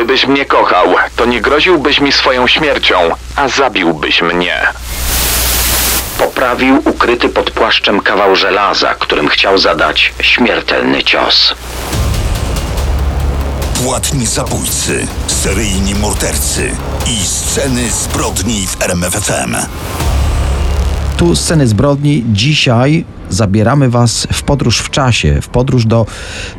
Gdybyś mnie kochał, to nie groziłbyś mi swoją śmiercią, a zabiłbyś mnie. Poprawił ukryty pod płaszczem kawał żelaza, którym chciał zadać śmiertelny cios. Płatni zabójcy, seryjni mordercy i sceny zbrodni w RMFFM. Tu sceny zbrodni. Dzisiaj zabieramy Was w podróż w czasie, w podróż do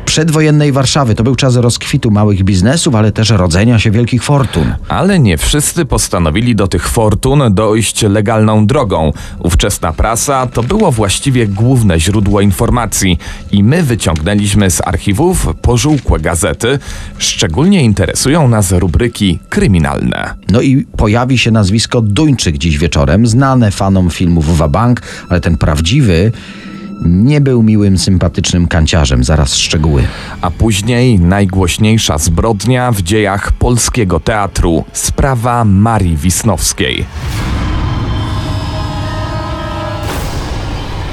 przedwojennej Warszawy. To był czas rozkwitu małych biznesów, ale też rodzenia się wielkich fortun. Ale nie wszyscy postanowili do tych fortun dojść legalną drogą. Ówczesna prasa to było właściwie główne źródło informacji i my wyciągnęliśmy z archiwów pożółkłe gazety. Szczególnie interesują nas rubryki kryminalne. No i pojawi się nazwisko Duńczyk dziś wieczorem, znane fanom filmów Wabank, ale ten prawdziwy nie był miłym, sympatycznym kanciarzem. Zaraz szczegóły. A później najgłośniejsza zbrodnia w dziejach polskiego teatru sprawa Marii Wisnowskiej.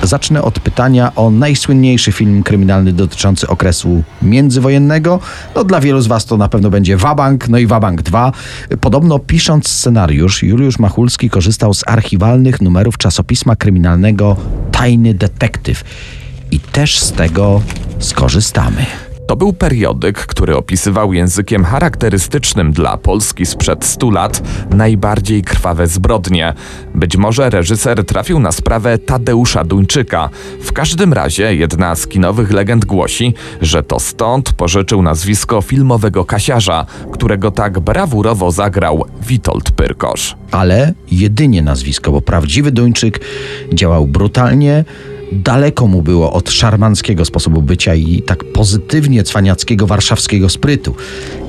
Zacznę od pytania o najsłynniejszy film kryminalny dotyczący okresu międzywojennego. No dla wielu z Was to na pewno będzie Wabank, no i Wabank 2. Podobno pisząc scenariusz, Juliusz Machulski korzystał z archiwalnych numerów czasopisma kryminalnego Tajny Detektyw. I też z tego skorzystamy. To był periodyk, który opisywał językiem charakterystycznym dla Polski sprzed 100 lat najbardziej krwawe zbrodnie. Być może reżyser trafił na sprawę Tadeusza Duńczyka. W każdym razie jedna z kinowych legend głosi, że to stąd pożyczył nazwisko filmowego kasiarza, którego tak brawurowo zagrał Witold Pyrkosz. Ale jedynie nazwisko, bo prawdziwy Duńczyk działał brutalnie, Daleko mu było od szarmanckiego sposobu bycia i tak pozytywnie cwaniackiego warszawskiego sprytu.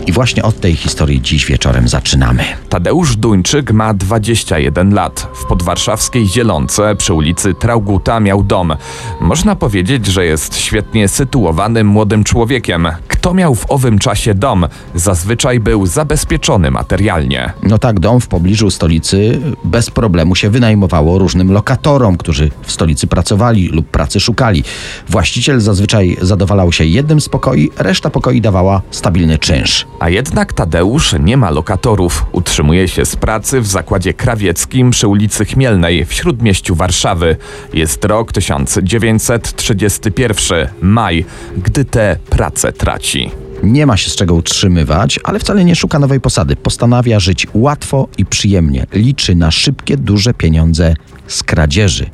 I właśnie od tej historii dziś wieczorem zaczynamy. Tadeusz Duńczyk ma 21 lat. W podwarszawskiej Zielonce przy ulicy Trauguta miał dom. Można powiedzieć, że jest świetnie sytuowanym młodym człowiekiem. Kto miał w owym czasie dom, zazwyczaj był zabezpieczony materialnie. No tak, dom w pobliżu stolicy bez problemu się wynajmowało różnym lokatorom, którzy w stolicy pracowali lub pracy szukali. Właściciel zazwyczaj zadowalał się jednym z pokoi, reszta pokoi dawała stabilny czynsz. A jednak Tadeusz nie ma lokatorów. Utrzymuje się z pracy w zakładzie krawieckim przy ulicy Chmielnej w śródmieściu Warszawy. Jest rok 1931, maj, gdy tę pracę traci. Nie ma się z czego utrzymywać, ale wcale nie szuka nowej posady. Postanawia żyć łatwo i przyjemnie. Liczy na szybkie, duże pieniądze z kradzieży.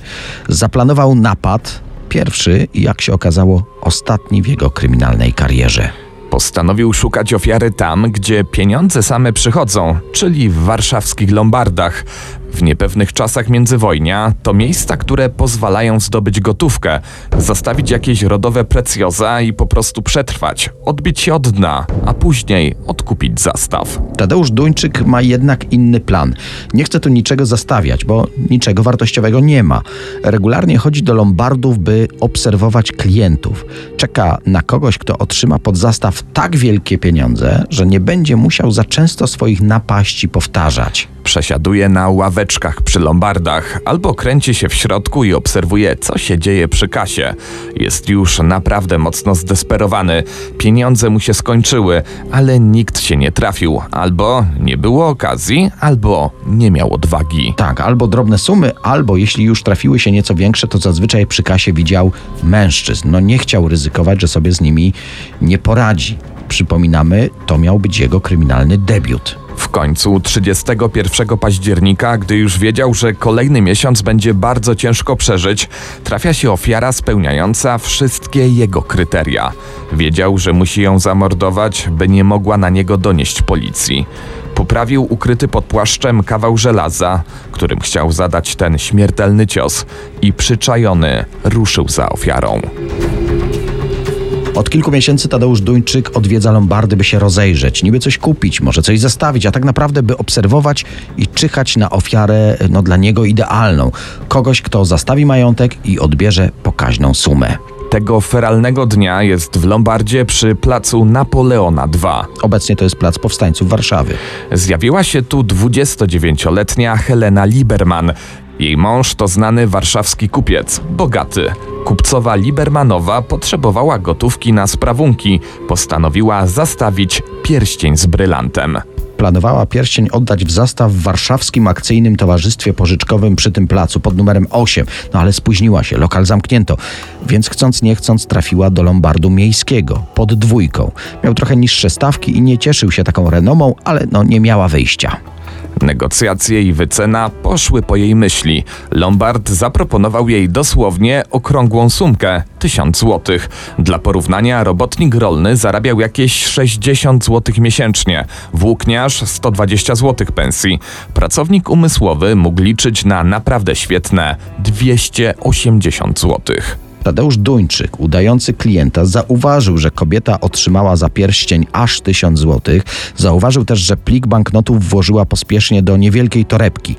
Zaplanował napad, pierwszy i jak się okazało, ostatni w jego kryminalnej karierze. Postanowił szukać ofiary tam, gdzie pieniądze same przychodzą, czyli w warszawskich lombardach. W niepewnych czasach międzywojnia to miejsca, które pozwalają zdobyć gotówkę, zostawić jakieś rodowe precjoza i po prostu przetrwać, odbić się od dna, a później odkupić zastaw. Tadeusz Duńczyk ma jednak inny plan. Nie chce tu niczego zastawiać, bo niczego wartościowego nie ma. Regularnie chodzi do lombardów, by obserwować klientów. Czeka na kogoś, kto otrzyma pod zastaw tak wielkie pieniądze, że nie będzie musiał za często swoich napaści powtarzać. Przesiaduje na ławeczkach przy lombardach albo kręci się w środku i obserwuje, co się dzieje przy kasie. Jest już naprawdę mocno zdesperowany. Pieniądze mu się skończyły, ale nikt się nie trafił. Albo nie było okazji, albo nie miał odwagi. Tak, albo drobne sumy, albo jeśli już trafiły się nieco większe, to zazwyczaj przy kasie widział mężczyzn. No nie chciał ryzykować, że sobie z nimi nie poradzi. Przypominamy, to miał być jego kryminalny debiut. W końcu 31 października, gdy już wiedział, że kolejny miesiąc będzie bardzo ciężko przeżyć, trafia się ofiara spełniająca wszystkie jego kryteria. Wiedział, że musi ją zamordować, by nie mogła na niego donieść policji. Poprawił ukryty pod płaszczem kawał żelaza, którym chciał zadać ten śmiertelny cios i przyczajony ruszył za ofiarą. Od kilku miesięcy Tadeusz Duńczyk odwiedza Lombardy, by się rozejrzeć, niby coś kupić, może coś zastawić, a tak naprawdę by obserwować i czyhać na ofiarę, no dla niego idealną. Kogoś, kto zastawi majątek i odbierze pokaźną sumę. Tego feralnego dnia jest w Lombardzie przy placu Napoleona II. Obecnie to jest plac powstańców Warszawy. Zjawiła się tu 29-letnia Helena Lieberman. Jej mąż to znany warszawski kupiec, bogaty. Kupcowa Libermanowa potrzebowała gotówki na sprawunki. Postanowiła zastawić pierścień z brylantem. Planowała pierścień oddać w zastaw w warszawskim akcyjnym towarzystwie pożyczkowym przy tym placu pod numerem 8, no ale spóźniła się, lokal zamknięto, więc chcąc nie chcąc trafiła do Lombardu Miejskiego pod dwójką. Miał trochę niższe stawki i nie cieszył się taką renomą, ale no nie miała wyjścia. Negocjacje i wycena poszły po jej myśli. Lombard zaproponował jej dosłownie okrągłą sumkę 1000 zł. Dla porównania robotnik rolny zarabiał jakieś 60 zł miesięcznie, włókniarz 120 zł pensji. Pracownik umysłowy mógł liczyć na naprawdę świetne 280 zł. Tadeusz Duńczyk, udający klienta, zauważył, że kobieta otrzymała za pierścień aż 1000 zł. Zauważył też, że plik banknotów włożyła pospiesznie do niewielkiej torebki.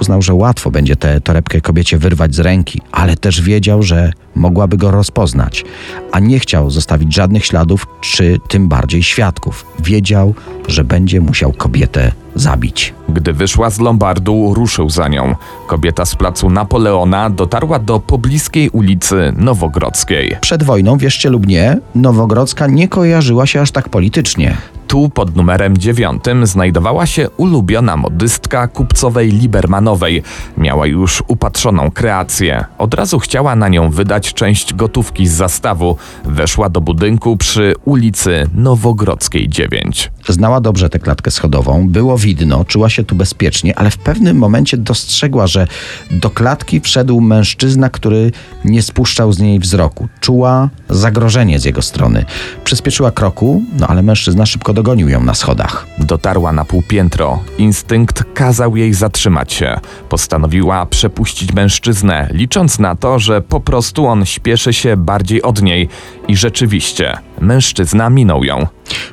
Uznał, że łatwo będzie tę torebkę kobiecie wyrwać z ręki, ale też wiedział, że mogłaby go rozpoznać, a nie chciał zostawić żadnych śladów, czy tym bardziej świadków. Wiedział, że będzie musiał kobietę zabić. Gdy wyszła z Lombardu, ruszył za nią. Kobieta z placu Napoleona dotarła do pobliskiej ulicy Nowogrodzkiej. Przed wojną, wierzcie lub nie, Nowogrodzka nie kojarzyła się aż tak politycznie. Tu pod numerem dziewiątym znajdowała się ulubiona modystka kupcowej Libermanowej. Miała już upatrzoną kreację. Od razu chciała na nią wydać część gotówki z zastawu. Weszła do budynku przy ulicy Nowogrodzkiej 9. Znała dobrze tę klatkę schodową, było widno, czuła się tu bezpiecznie, ale w pewnym momencie dostrzegła, że do klatki wszedł mężczyzna, który nie spuszczał z niej wzroku. Czuła zagrożenie z jego strony. Przyspieszyła kroku, no ale mężczyzna szybko dogonił ją na schodach. Dotarła na półpiętro. Instynkt kazał jej zatrzymać się. Postanowiła przepuścić mężczyznę, licząc na to, że po prostu on śpieszy się bardziej od niej. I rzeczywiście, mężczyzna minął ją.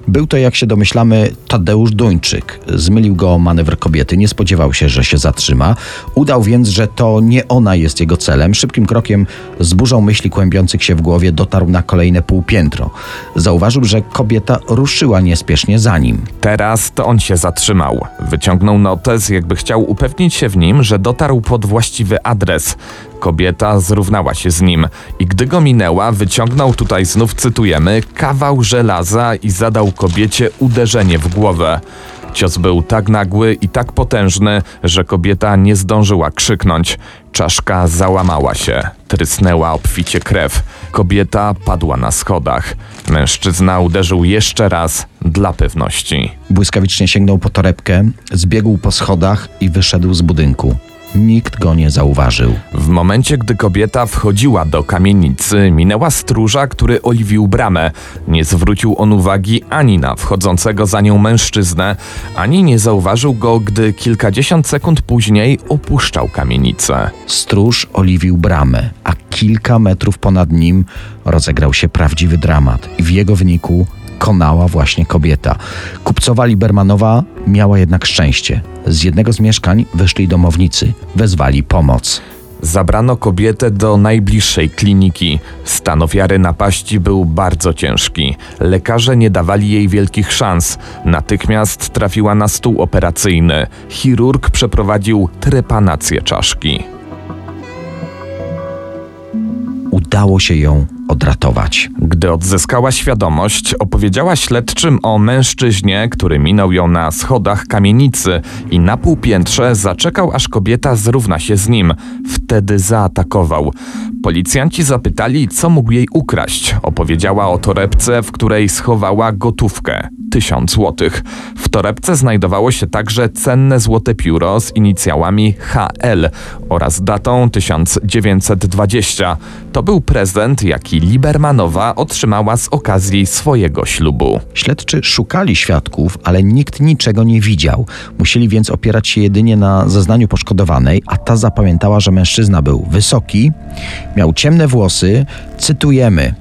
Był to, jak się domyślamy, Tadeusz Duńczyk. Zmylił go manewr kobiety, nie spodziewał się, że się zatrzyma. Udał więc, że to nie ona jest jego celem. Szybkim krokiem, z burzą myśli kłębiących się w głowie, dotarł na kolejne półpiętro. Zauważył, że kobieta ruszyła niespiesznie za nim. Teraz to on się zatrzymał. Wyciągnął notes, jakby chciał upewnić się w nim, że dotarł pod właściwy adres. Kobieta zrównała się z nim i gdy go minęła, wyciągnął tutaj znów cytujemy kawał żelaza i zadał kobiecie uderzenie w głowę. Cios był tak nagły i tak potężny, że kobieta nie zdążyła krzyknąć. Czaszka załamała się, trysnęła obficie krew. Kobieta padła na schodach. Mężczyzna uderzył jeszcze raz dla pewności. Błyskawicznie sięgnął po torebkę, zbiegł po schodach i wyszedł z budynku. Nikt go nie zauważył. W momencie, gdy kobieta wchodziła do kamienicy, minęła stróża, który oliwił bramę. Nie zwrócił on uwagi ani na wchodzącego za nią mężczyznę, ani nie zauważył go, gdy kilkadziesiąt sekund później opuszczał kamienicę. Stróż oliwił bramę, a kilka metrów ponad nim rozegrał się prawdziwy dramat. W jego wyniku konała właśnie kobieta. Kupcowa Libermanowa miała jednak szczęście. Z jednego z mieszkań wyszli domownicy, wezwali pomoc. Zabrano kobietę do najbliższej kliniki. Stan ofiary napaści był bardzo ciężki. Lekarze nie dawali jej wielkich szans. Natychmiast trafiła na stół operacyjny. Chirurg przeprowadził trepanację czaszki. Udało się ją odratować. Gdy odzyskała świadomość, opowiedziała śledczym o mężczyźnie, który minął ją na schodach kamienicy i na półpiętrze zaczekał, aż kobieta zrówna się z nim. Wtedy zaatakował. Policjanci zapytali, co mógł jej ukraść. Opowiedziała o torebce, w której schowała gotówkę. Tysiąc złotych. W torebce znajdowało się także cenne złote pióro z inicjałami HL oraz datą 1920. To był prezent, jaki Libermanowa otrzymała z okazji swojego ślubu. Śledczy szukali świadków, ale nikt niczego nie widział. Musieli więc opierać się jedynie na zeznaniu poszkodowanej, a ta zapamiętała, że mężczyzna był wysoki, miał ciemne włosy, cytujemy.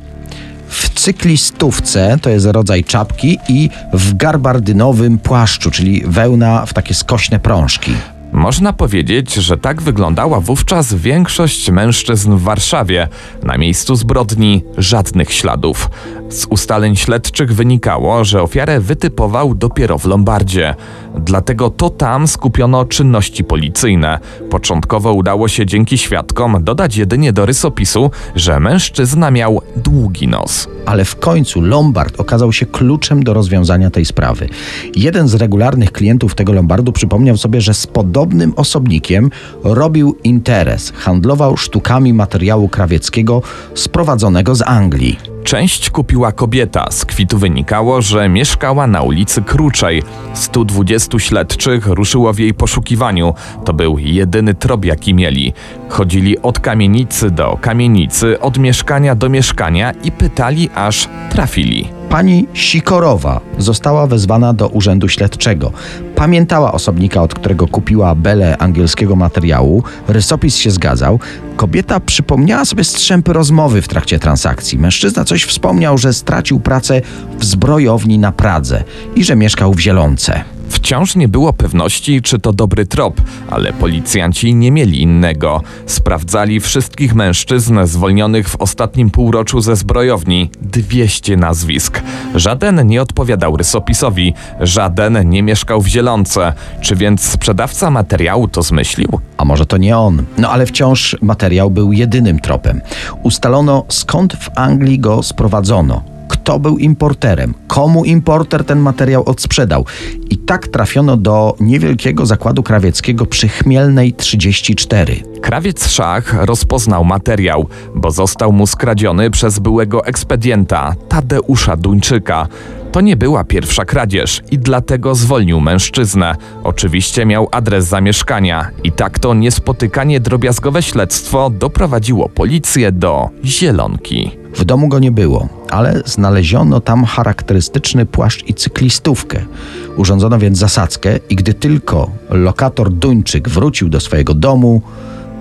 W cyklistówce, to jest rodzaj czapki, i w garbardynowym płaszczu, czyli wełna w takie skośne prążki. Można powiedzieć, że tak wyglądała wówczas większość mężczyzn w Warszawie. Na miejscu zbrodni żadnych śladów. Z ustaleń śledczych wynikało, że ofiarę wytypował dopiero w Lombardzie. Dlatego to tam skupiono czynności policyjne. Początkowo udało się dzięki świadkom dodać jedynie do rysopisu, że mężczyzna miał długi nos. Ale w końcu Lombard okazał się kluczem do rozwiązania tej sprawy. Jeden z regularnych klientów tego Lombardu przypomniał sobie, że z podobnym osobnikiem robił interes, handlował sztukami materiału krawieckiego sprowadzonego z Anglii. Część kupiła kobieta. Z kwitu wynikało, że mieszkała na ulicy Kruczej. 120 śledczych ruszyło w jej poszukiwaniu. To był jedyny trop, jaki mieli. Chodzili od kamienicy do kamienicy, od mieszkania do mieszkania i pytali, aż trafili. Pani Sikorowa została wezwana do urzędu śledczego. Pamiętała osobnika, od którego kupiła belę angielskiego materiału. Rysopis się zgadzał. Kobieta przypomniała sobie strzępy rozmowy w trakcie transakcji. Mężczyzna coś wspomniał, że stracił pracę w zbrojowni na Pradze i że mieszkał w Zielonce. Wciąż nie było pewności, czy to dobry trop, ale policjanci nie mieli innego. Sprawdzali wszystkich mężczyzn zwolnionych w ostatnim półroczu ze zbrojowni 200 nazwisk. Żaden nie odpowiadał rysopisowi, żaden nie mieszkał w Zielonce. Czy więc sprzedawca materiału to zmyślił? A może to nie on? No ale wciąż materiał był jedynym tropem. Ustalono skąd w Anglii go sprowadzono. Kto był importerem, komu importer ten materiał odsprzedał. I tak trafiono do niewielkiego zakładu krawieckiego przy Chmielnej 34. Krawiec Szach rozpoznał materiał, bo został mu skradziony przez byłego ekspedienta Tadeusza Duńczyka. To nie była pierwsza kradzież i dlatego zwolnił mężczyznę. Oczywiście miał adres zamieszkania i tak to niespotykanie drobiazgowe śledztwo doprowadziło policję do Zielonki. W domu go nie było, ale znaleziono tam charakterystyczny płaszcz i cyklistówkę. Urządzono więc zasadzkę i gdy tylko lokator Duńczyk wrócił do swojego domu,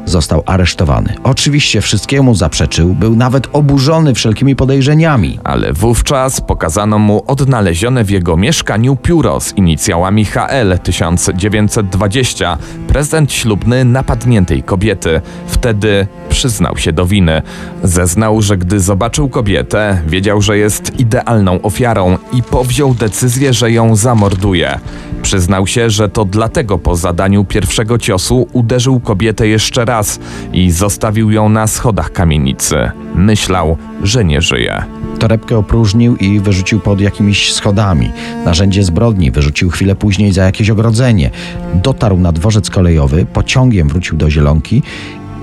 został aresztowany. Oczywiście wszystkiemu zaprzeczył, był nawet oburzony wszelkimi podejrzeniami. Ale wówczas pokazano mu odnalezione w jego mieszkaniu pióro z inicjałami HL 1920, prezent ślubny napadniętej kobiety. Wtedy przyznał się do winy. Zeznał, że gdy zobaczył kobietę, wiedział, że jest idealną ofiarą i powziął decyzję, że ją zamorduje. Przyznał się, że to dlatego po zadaniu pierwszego ciosu uderzył kobietę jeszcze raz i zostawił ją na schodach kamienicy. Myślał, że nie żyje. Torebkę opróżnił i wyrzucił pod jakimiś schodami. Narzędzie zbrodni wyrzucił chwilę później za jakieś ogrodzenie. Dotarł na dworzec kolejowy, pociągiem wrócił do Zielonki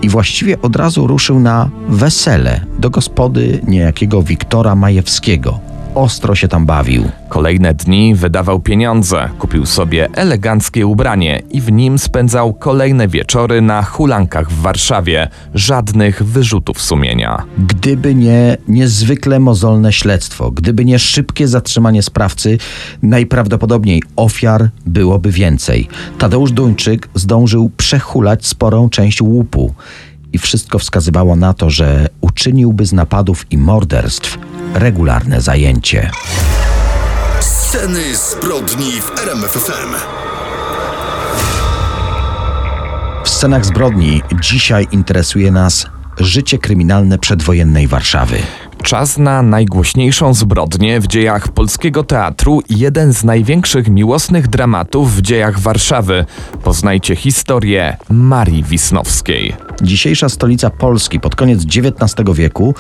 i właściwie od razu ruszył na wesele do gospody niejakiego Wiktora Majewskiego. Ostro się tam bawił. Kolejne dni wydawał pieniądze, kupił sobie eleganckie ubranie i w nim spędzał kolejne wieczory na hulankach w Warszawie. Żadnych wyrzutów sumienia. Gdyby nie niezwykle mozolne śledztwo, gdyby nie szybkie zatrzymanie sprawcy, najprawdopodobniej ofiar byłoby więcej. Tadeusz Duńczyk zdążył przehulać sporą część łupu i wszystko wskazywało na to, że uczyniłby z napadów i morderstw regularne zajęcie. Sceny zbrodni w RMFFM. W scenach zbrodni dzisiaj interesuje nas życie kryminalne przedwojennej Warszawy. Czas na najgłośniejszą zbrodnię w dziejach polskiego teatru i jeden z największych miłosnych dramatów w dziejach Warszawy. Poznajcie historię Marii Wisnowskiej. Dzisiejsza stolica Polski pod koniec XIX wieku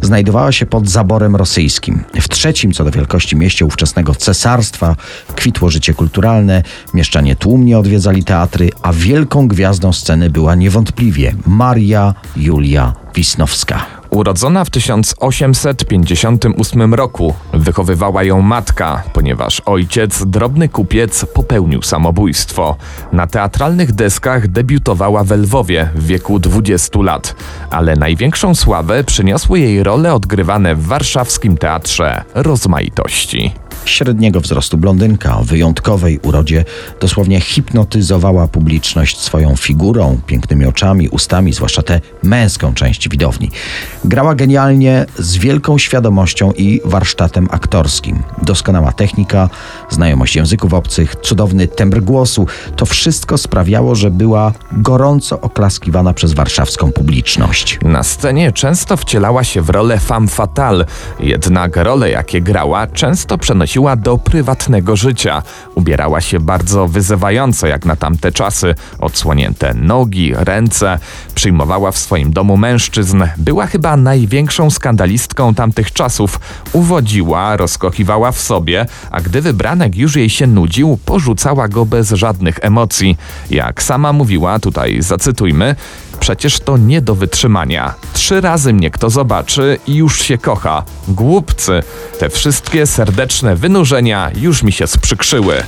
znajdowała się pod zaborem rosyjskim. W trzecim co do wielkości mieście ówczesnego cesarstwa kwitło życie kulturalne, mieszczanie tłumnie odwiedzali teatry, a wielką gwiazdą sceny była niewątpliwie Maria Julia Wisnowska. Urodzona w 1858 roku, wychowywała ją matka, ponieważ ojciec, drobny kupiec, popełnił samobójstwo. Na teatralnych deskach debiutowała w Lwowie w wieku 20 lat, ale największą sławę przyniosły jej role odgrywane w warszawskim teatrze rozmaitości. Średniego wzrostu blondynka o wyjątkowej urodzie dosłownie hipnotyzowała publiczność swoją figurą, pięknymi oczami, ustami, zwłaszcza tę męską część widowni. Grała genialnie, z wielką świadomością i warsztatem aktorskim. Doskonała technika, znajomość języków obcych, cudowny tembr głosu to wszystko sprawiało, że była gorąco oklaskiwana przez warszawską publiczność. Na scenie często wcielała się w rolę femme fatale, jednak role, jakie grała, często przenosiła do prywatnego życia. Ubierała się bardzo wyzywająco, jak na tamte czasy, odsłonięte nogi, ręce. Przyjmowała w swoim domu mężczyzn. Była chyba największą skandalistką tamtych czasów. Uwodziła, rozkochiwała w sobie, a gdy wybranek już jej się nudził, porzucała go bez żadnych emocji. Jak sama mówiła, tutaj zacytujmy, Przecież to nie do wytrzymania. Trzy razy mnie kto zobaczy i już się kocha. Głupcy, te wszystkie serdeczne wynurzenia już mi się sprzykrzyły.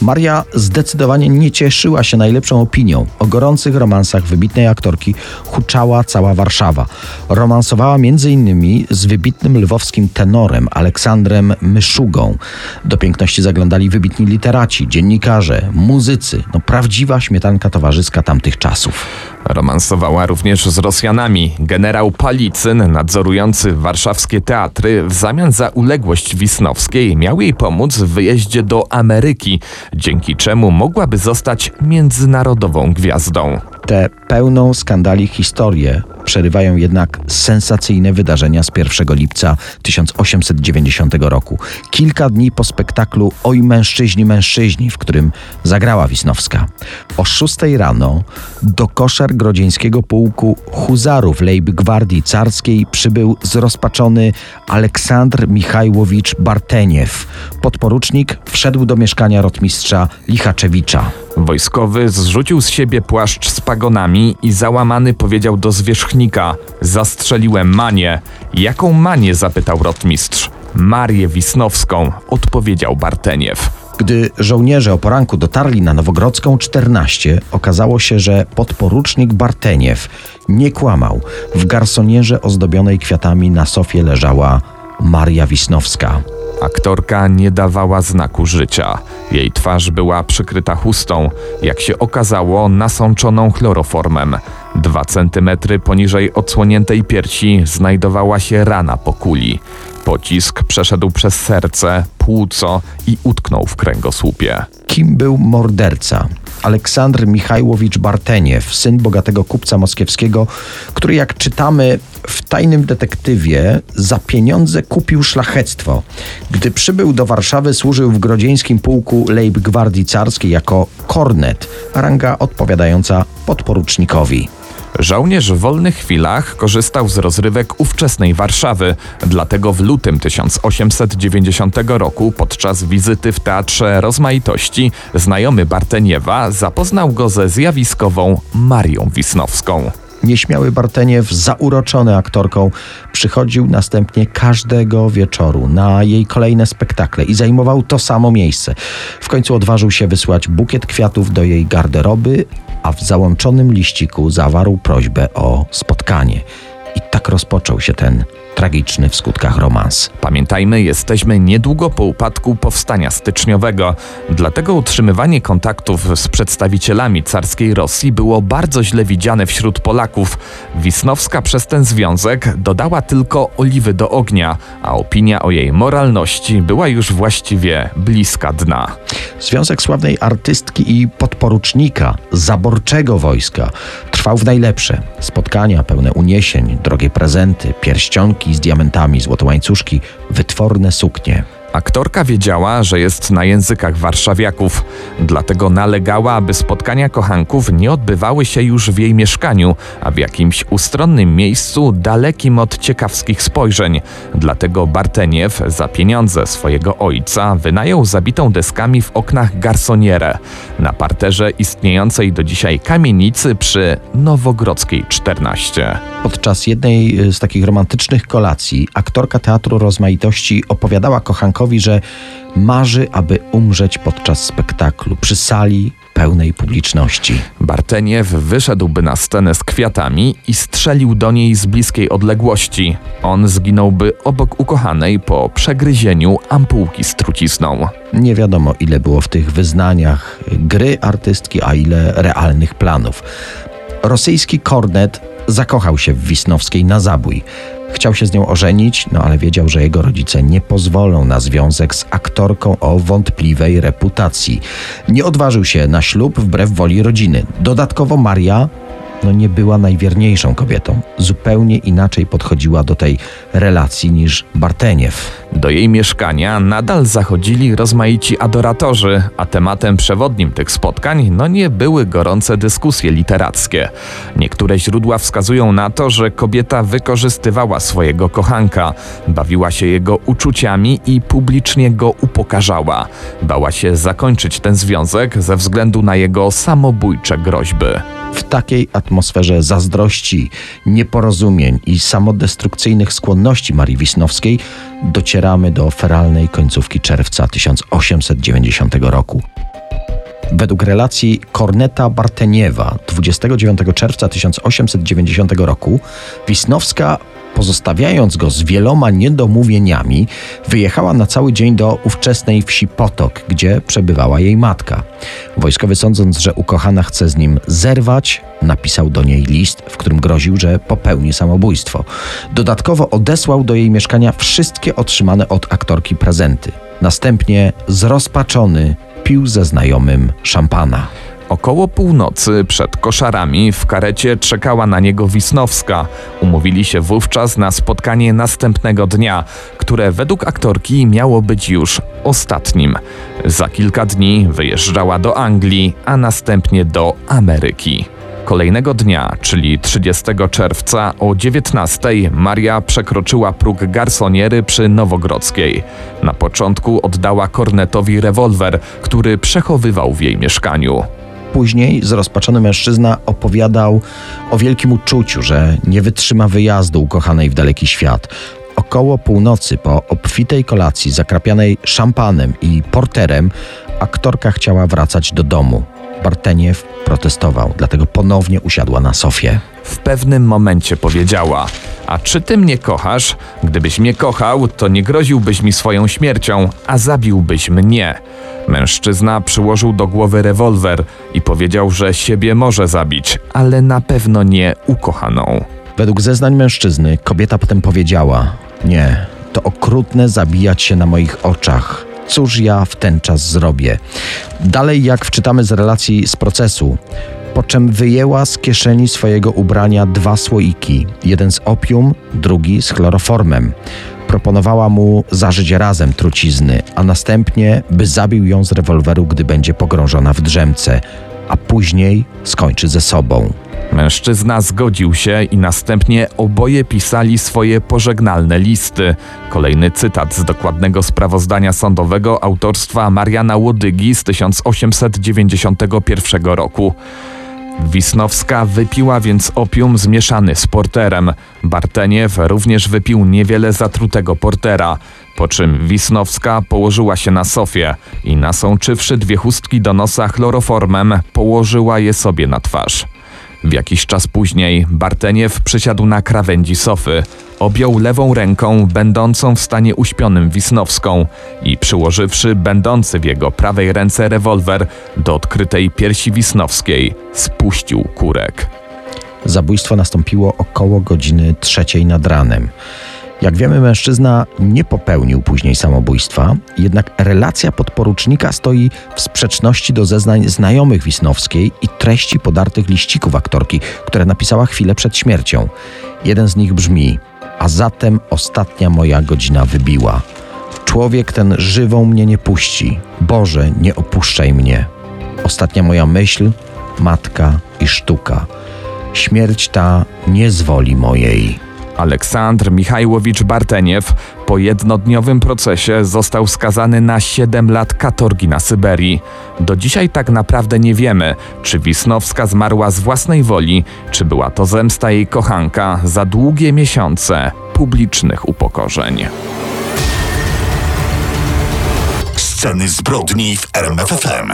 Maria zdecydowanie nie cieszyła się najlepszą opinią. O gorących romansach wybitnej aktorki huczała cała Warszawa. Romansowała m.in. z wybitnym lwowskim tenorem Aleksandrem Myszugą. Do piękności zaglądali wybitni literaci, dziennikarze, muzycy. No prawdziwa śmietanka towarzyska tamtych czasów. Romansowała również z Rosjanami. Generał Palicyn, nadzorujący warszawskie teatry, w zamian za uległość Wisnowskiej miał jej pomóc w wyjeździe do Ameryki, dzięki czemu mogłaby zostać międzynarodową gwiazdą. Tę pełną skandali historię przerywają jednak sensacyjne wydarzenia z 1 lipca 1890 roku. Kilka dni po spektaklu Oj mężczyźni, mężczyźni, w którym zagrała Wisnowska. O 6 rano do koszer grodzieńskiego pułku huzarów Lejby Gwardii Carskiej przybył zrozpaczony Aleksandr Michajłowicz Barteniew. Podporucznik wszedł do mieszkania rotmistrza Lichaczewicza. Wojskowy zrzucił z siebie płaszcz z pagonami i załamany powiedział do zwierzchnika: Zastrzeliłem manię. Jaką manię? zapytał rotmistrz. Marię Wisnowską, odpowiedział Barteniew. Gdy żołnierze o poranku dotarli na Nowogrodzką 14, okazało się, że podporucznik Barteniew nie kłamał. W garsonierze ozdobionej kwiatami na sofie leżała Maria Wisnowska. Aktorka nie dawała znaku życia. Jej twarz była przykryta chustą, jak się okazało, nasączoną chloroformem. Dwa centymetry poniżej odsłoniętej piersi znajdowała się rana po kuli. Pocisk przeszedł przez serce, płuco i utknął w kręgosłupie. Kim był morderca? Aleksandr Michajłowicz Barteniew, syn bogatego kupca moskiewskiego, który jak czytamy w tajnym detektywie za pieniądze kupił szlachectwo. Gdy przybył do Warszawy służył w grodzieńskim pułku Leibgwardii Carskiej jako kornet, ranga odpowiadająca podporucznikowi. Żołnierz w wolnych chwilach korzystał z rozrywek ówczesnej Warszawy, dlatego w lutym 1890 roku podczas wizyty w Teatrze Rozmaitości znajomy Barteniewa zapoznał go ze zjawiskową Marią Wisnowską. Nieśmiały Barteniew, zauroczony aktorką, przychodził następnie każdego wieczoru na jej kolejne spektakle i zajmował to samo miejsce. W końcu odważył się wysłać bukiet kwiatów do jej garderoby, a w załączonym liściku zawarł prośbę o spotkanie. I tak rozpoczął się ten tragiczny w skutkach romans. Pamiętajmy, jesteśmy niedługo po upadku powstania styczniowego, dlatego utrzymywanie kontaktów z przedstawicielami carskiej Rosji było bardzo źle widziane wśród Polaków. Wisnowska przez ten związek dodała tylko oliwy do ognia, a opinia o jej moralności była już właściwie bliska dna. Związek sławnej artystki i podporucznika zaborczego wojska trwał w najlepsze. Spotkania pełne uniesień, drogie prezenty, pierścionki z diamentami, złote łańcuszki, wytworne suknie. Aktorka wiedziała, że jest na językach warszawiaków, dlatego nalegała, aby spotkania kochanków nie odbywały się już w jej mieszkaniu, a w jakimś ustronnym miejscu dalekim od ciekawskich spojrzeń. Dlatego Barteniew za pieniądze swojego ojca wynajął zabitą deskami w oknach garsonierę na parterze istniejącej do dzisiaj kamienicy przy Nowogrodzkiej 14. Podczas jednej z takich romantycznych kolacji aktorka Teatru Rozmaitości opowiadała kochankowi, że marzy, aby umrzeć podczas spektaklu przy sali pełnej publiczności. Barteniew wyszedłby na scenę z kwiatami i strzelił do niej z bliskiej odległości. On zginąłby obok ukochanej po przegryzieniu ampułki z trucizną. Nie wiadomo, ile było w tych wyznaniach gry artystki, a ile realnych planów. Rosyjski kornet zakochał się w Wisnowskiej na zabój. Chciał się z nią ożenić, no ale wiedział, że jego rodzice nie pozwolą na związek z aktorką o wątpliwej reputacji. Nie odważył się na ślub wbrew woli rodziny. Dodatkowo Maria no nie była najwierniejszą kobietą. Zupełnie inaczej podchodziła do tej relacji niż Barteniew. Do jej mieszkania nadal zachodzili rozmaici adoratorzy, a tematem przewodnim tych spotkań no nie były gorące dyskusje literackie. Niektóre źródła wskazują na to, że kobieta wykorzystywała swojego kochanka, bawiła się jego uczuciami i publicznie go upokarzała. Bała się zakończyć ten związek ze względu na jego samobójcze groźby. W takiej atmosferze zazdrości, nieporozumień i samodestrukcyjnych skłonności Marii Wisnowskiej docieramy do feralnej końcówki czerwca 1890 roku. Według relacji Korneta Barteniewa 29 czerwca 1890 roku Wisnowska pozostawiając go z wieloma niedomówieniami, wyjechała na cały dzień do ówczesnej wsi Potok, gdzie przebywała jej matka. Wojskowy sądząc, że ukochana chce z nim zerwać, napisał do niej list, w którym groził, że popełni samobójstwo. Dodatkowo odesłał do jej mieszkania wszystkie otrzymane od aktorki prezenty. Następnie zrozpaczony pił ze znajomym szampana. Około północy przed koszarami w karecie czekała na niego Wisnowska. Umówili się wówczas na spotkanie następnego dnia, które według aktorki miało być już ostatnim. Za kilka dni wyjeżdżała do Anglii, a następnie do Ameryki. Kolejnego dnia, czyli 30 czerwca o 19 Maria przekroczyła próg garsoniery przy Nowogrodzkiej. Na początku oddała kornetowi rewolwer, który przechowywał w jej mieszkaniu. Później zrozpaczony mężczyzna opowiadał o wielkim uczuciu, że nie wytrzyma wyjazdu ukochanej w daleki świat. Około północy po obfitej kolacji zakrapianej szampanem i porterem aktorka chciała wracać do domu. Barteniew protestował, dlatego ponownie usiadła na sofie. W pewnym momencie powiedziała: A czy ty mnie kochasz? Gdybyś mnie kochał, to nie groziłbyś mi swoją śmiercią, a zabiłbyś mnie. Mężczyzna przyłożył do głowy rewolwer i powiedział, że siebie może zabić, ale na pewno nie ukochaną. Według zeznań mężczyzny kobieta potem powiedziała: Nie, to okrutne zabijać się na moich oczach. Cóż ja w ten czas zrobię? Dalej, jak wczytamy z relacji z procesu, po czym wyjęła z kieszeni swojego ubrania dwa słoiki, jeden z opium, drugi z chloroformem. Proponowała mu zażyć razem trucizny, a następnie, by zabił ją z rewolweru, gdy będzie pogrążona w drzemce, a później skończy ze sobą. Mężczyzna zgodził się i następnie oboje pisali swoje pożegnalne listy. Kolejny cytat z dokładnego sprawozdania sądowego autorstwa Mariana Łodygi z 1891 roku. Wisnowska wypiła więc opium zmieszany z porterem. Barteniew również wypił niewiele zatrutego portera, po czym Wisnowska położyła się na sofie i nasączywszy dwie chustki do nosa chloroformem, położyła je sobie na twarz. W jakiś czas później Barteniew przysiadł na krawędzi sofy, objął lewą ręką będącą w stanie uśpionym Wisnowską i przyłożywszy będący w jego prawej ręce rewolwer do odkrytej piersi Wisnowskiej, spuścił kurek. Zabójstwo nastąpiło około godziny trzeciej nad ranem. Jak wiemy, mężczyzna nie popełnił później samobójstwa, jednak relacja podporucznika stoi w sprzeczności do zeznań znajomych Wisnowskiej i treści podartych liścików aktorki, które napisała chwilę przed śmiercią. Jeden z nich brzmi: A zatem ostatnia moja godzina wybiła. Człowiek ten żywą mnie nie puści. Boże, nie opuszczaj mnie. Ostatnia moja myśl, matka i sztuka. Śmierć ta nie zwoli mojej. Aleksandr Michajłowicz Barteniew po jednodniowym procesie został skazany na 7 lat katorgi na Syberii. Do dzisiaj tak naprawdę nie wiemy, czy Wisnowska zmarła z własnej woli, czy była to zemsta jej kochanka za długie miesiące publicznych upokorzeń. Sceny zbrodni w RMFFM.